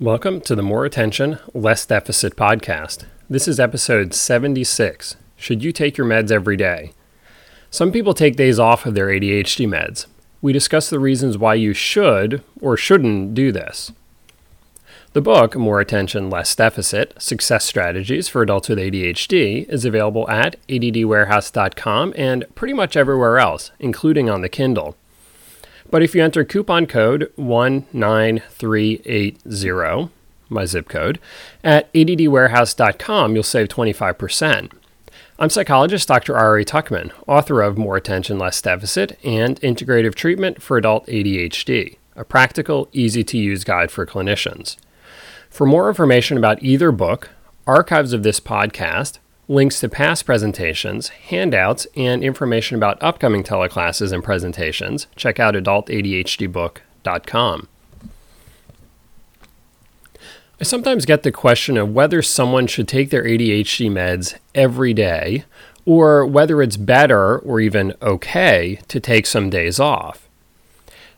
Welcome to the More Attention, Less Deficit podcast. This is episode 76. Should you take your meds every day? Some people take days off of their ADHD meds. We discuss the reasons why you should or shouldn't do this. The book, More Attention, Less Deficit Success Strategies for Adults with ADHD, is available at addwarehouse.com and pretty much everywhere else, including on the Kindle. But if you enter coupon code 19380, my zip code, at addwarehouse.com, you'll save 25%. I'm psychologist Dr. Ari Tuckman, author of More Attention, Less Deficit and Integrative Treatment for Adult ADHD, a practical, easy to use guide for clinicians. For more information about either book, archives of this podcast, links to past presentations, handouts, and information about upcoming teleclasses and presentations, check out adultadhdbook.com. I sometimes get the question of whether someone should take their ADHD meds every day or whether it's better or even okay to take some days off.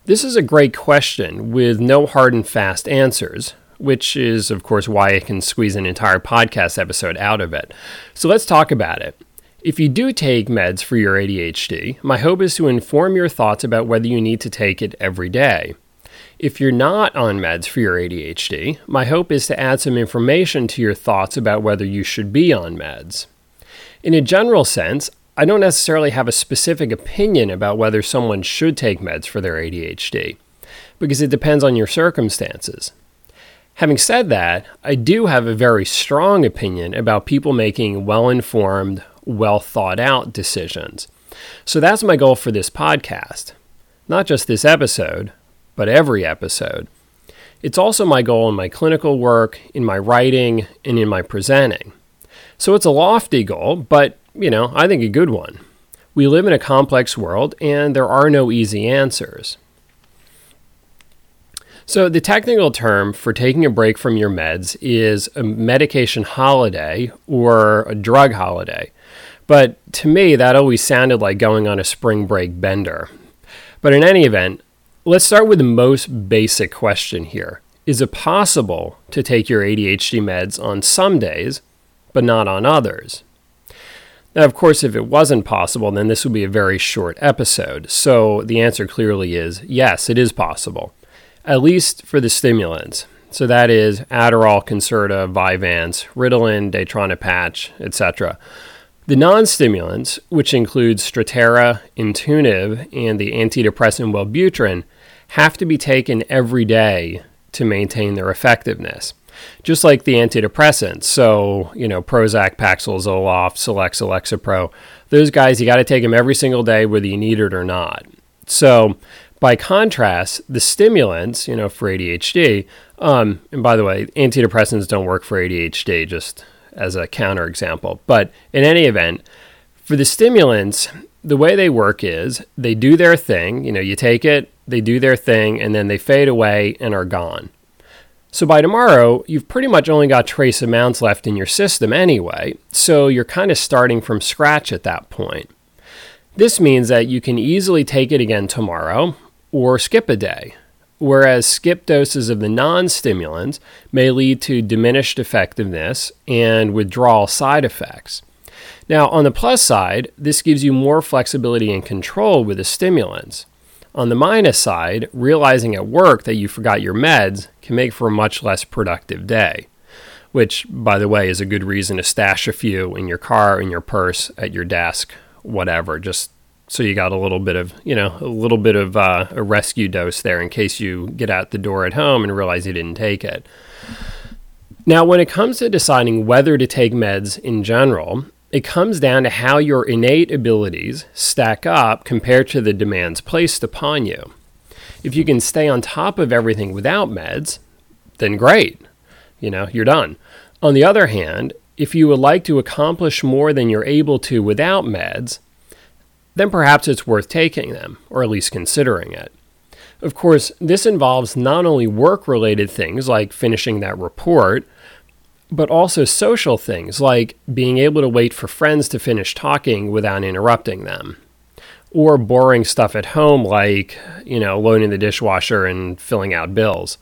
This is a great question with no hard and fast answers, which is, of course, why I can squeeze an entire podcast episode out of it. So let's talk about it. If you do take meds for your ADHD, my hope is to inform your thoughts about whether you need to take it every day. If you're not on meds for your ADHD, my hope is to add some information to your thoughts about whether you should be on meds. In a general sense, I don't necessarily have a specific opinion about whether someone should take meds for their ADHD, because it depends on your circumstances. Having said that, I do have a very strong opinion about people making well informed, well thought out decisions. So that's my goal for this podcast. Not just this episode, but every episode. It's also my goal in my clinical work, in my writing, and in my presenting. So it's a lofty goal, but, you know, I think a good one. We live in a complex world, and there are no easy answers. So, the technical term for taking a break from your meds is a medication holiday or a drug holiday. But to me, that always sounded like going on a spring break bender. But in any event, let's start with the most basic question here Is it possible to take your ADHD meds on some days, but not on others? Now, of course, if it wasn't possible, then this would be a very short episode. So the answer clearly is yes, it is possible at least for the stimulants. So that is Adderall, Concerta, Vyvanse, Ritalin, Daytrana patch, etc. The non-stimulants, which include Strattera, Intuniv, and the antidepressant Wellbutrin, have to be taken every day to maintain their effectiveness. Just like the antidepressants, so you know Prozac, Paxil, Zoloft, Celexa, Lexapro, those guys you got to take them every single day, whether you need it or not. So by contrast, the stimulants, you know, for ADHD, um, and by the way, antidepressants don't work for ADHD, just as a counterexample. But in any event, for the stimulants, the way they work is they do their thing. You know, you take it, they do their thing, and then they fade away and are gone. So by tomorrow, you've pretty much only got trace amounts left in your system anyway. So you're kind of starting from scratch at that point. This means that you can easily take it again tomorrow, or skip a day, whereas skip doses of the non stimulants may lead to diminished effectiveness and withdrawal side effects. Now, on the plus side, this gives you more flexibility and control with the stimulants. On the minus side, realizing at work that you forgot your meds can make for a much less productive day, which, by the way, is a good reason to stash a few in your car, in your purse, at your desk, whatever. Just so you got a little bit of, you know, a little bit of uh, a rescue dose there in case you get out the door at home and realize you didn't take it. Now, when it comes to deciding whether to take meds in general, it comes down to how your innate abilities stack up compared to the demands placed upon you. If you can stay on top of everything without meds, then great. You know, you're done. On the other hand, if you would like to accomplish more than you're able to without meds, then perhaps it's worth taking them, or at least considering it. Of course, this involves not only work related things like finishing that report, but also social things like being able to wait for friends to finish talking without interrupting them. Or boring stuff at home like, you know, loading the dishwasher and filling out bills.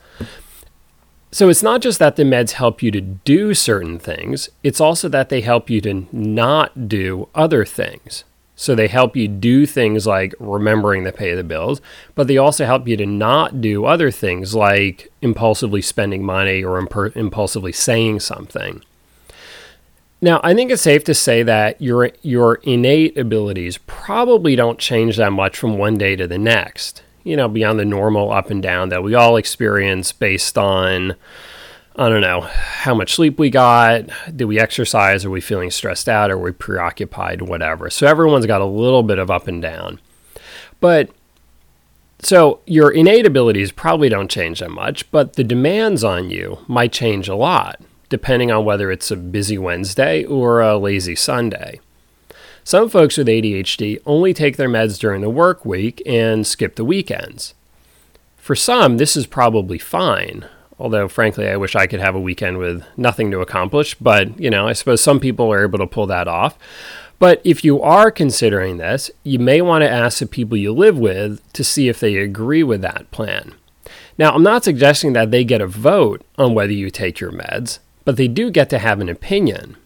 So it's not just that the meds help you to do certain things, it's also that they help you to not do other things. So they help you do things like remembering to pay the bills, but they also help you to not do other things like impulsively spending money or imp- impulsively saying something. Now, I think it's safe to say that your your innate abilities probably don't change that much from one day to the next. You know, beyond the normal up and down that we all experience based on I don't know how much sleep we got, did we exercise, are we feeling stressed out, are we preoccupied, whatever. So everyone's got a little bit of up and down. But so your innate abilities probably don't change that much, but the demands on you might change a lot depending on whether it's a busy Wednesday or a lazy Sunday. Some folks with ADHD only take their meds during the work week and skip the weekends. For some, this is probably fine, although frankly, I wish I could have a weekend with nothing to accomplish, but you know, I suppose some people are able to pull that off. But if you are considering this, you may want to ask the people you live with to see if they agree with that plan. Now, I'm not suggesting that they get a vote on whether you take your meds but they do get to have an opinion.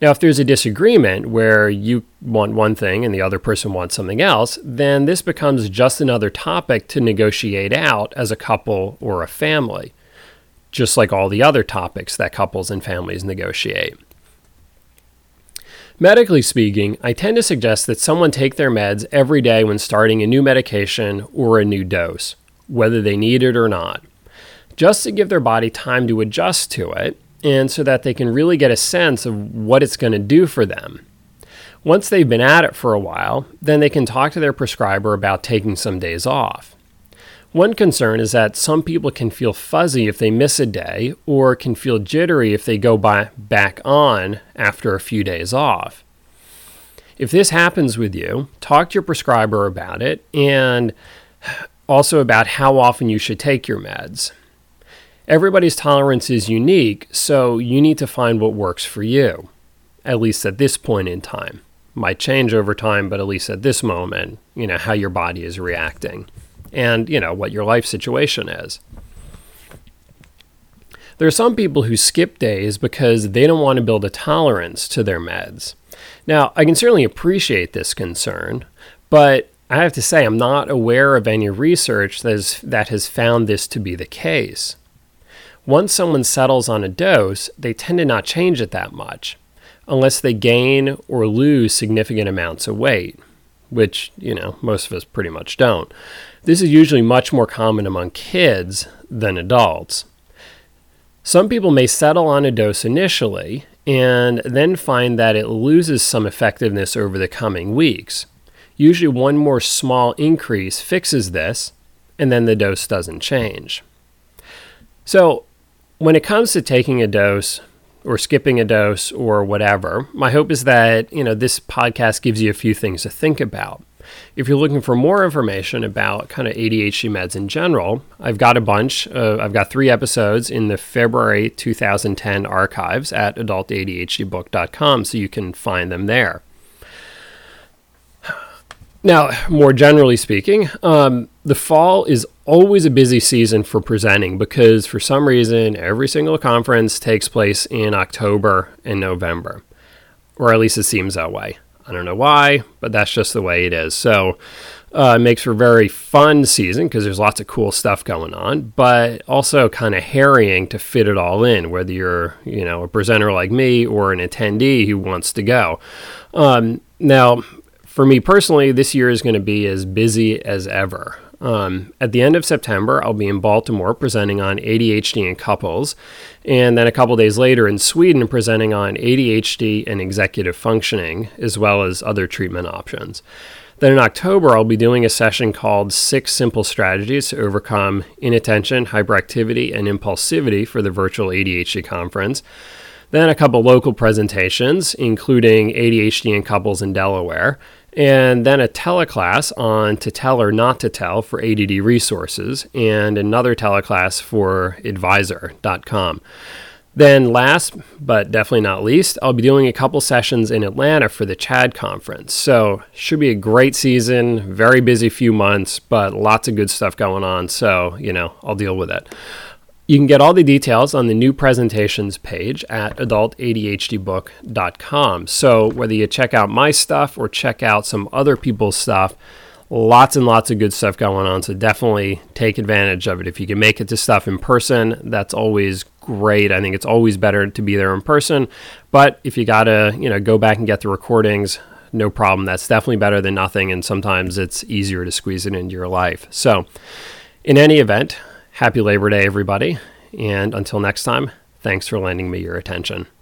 Now, if there's a disagreement where you want one thing and the other person wants something else, then this becomes just another topic to negotiate out as a couple or a family, just like all the other topics that couples and families negotiate. Medically speaking, I tend to suggest that someone take their meds every day when starting a new medication or a new dose, whether they need it or not, just to give their body time to adjust to it and so that they can really get a sense of what it's going to do for them. Once they've been at it for a while, then they can talk to their prescriber about taking some days off. One concern is that some people can feel fuzzy if they miss a day or can feel jittery if they go by, back on after a few days off. If this happens with you, talk to your prescriber about it and also about how often you should take your meds. Everybody's tolerance is unique, so you need to find what works for you, at least at this point in time. Might change over time, but at least at this moment, you know, how your body is reacting and, you know, what your life situation is. There are some people who skip days because they don't want to build a tolerance to their meds. Now, I can certainly appreciate this concern, but I have to say I'm not aware of any research that has, that has found this to be the case. Once someone settles on a dose, they tend to not change it that much unless they gain or lose significant amounts of weight, which, you know, most of us pretty much don't. This is usually much more common among kids than adults. Some people may settle on a dose initially and then find that it loses some effectiveness over the coming weeks. Usually, one more small increase fixes this, and then the dose doesn't change. So, when it comes to taking a dose or skipping a dose or whatever, my hope is that, you know, this podcast gives you a few things to think about. If you're looking for more information about kind of ADHD meds in general, I've got a bunch. I've got three episodes in the February 2010 archives at adultadhdbook.com, so you can find them there. Now, more generally speaking, um, the fall is always a busy season for presenting because for some reason every single conference takes place in October and November, or at least it seems that way. I don't know why, but that's just the way it is. So uh, it makes for a very fun season because there's lots of cool stuff going on, but also kind of harrying to fit it all in, whether you're you know a presenter like me or an attendee who wants to go. Um, now, for me personally, this year is going to be as busy as ever. Um, at the end of September, I'll be in Baltimore presenting on ADHD in couples, and then a couple days later in Sweden presenting on ADHD and executive functioning, as well as other treatment options. Then in October, I'll be doing a session called Six Simple Strategies to Overcome Inattention, Hyperactivity, and Impulsivity for the virtual ADHD conference. Then a couple local presentations, including ADHD in couples in Delaware and then a teleclass on to tell or not to tell for ADD resources, and another teleclass for advisor.com. Then, last but definitely not least, I'll be doing a couple sessions in Atlanta for the CHADD conference. So, should be a great season, very busy few months, but lots of good stuff going on. So, you know, I'll deal with it. You can get all the details on the new presentations page at adultadhdbook.com. So, whether you check out my stuff or check out some other people's stuff, lots and lots of good stuff going on. So, definitely take advantage of it. If you can make it to stuff in person, that's always great. I think it's always better to be there in person. But if you got to, you know, go back and get the recordings, no problem. That's definitely better than nothing. And sometimes it's easier to squeeze it into your life. So, in any event, Happy Labor Day, everybody. And until next time, thanks for lending me your attention.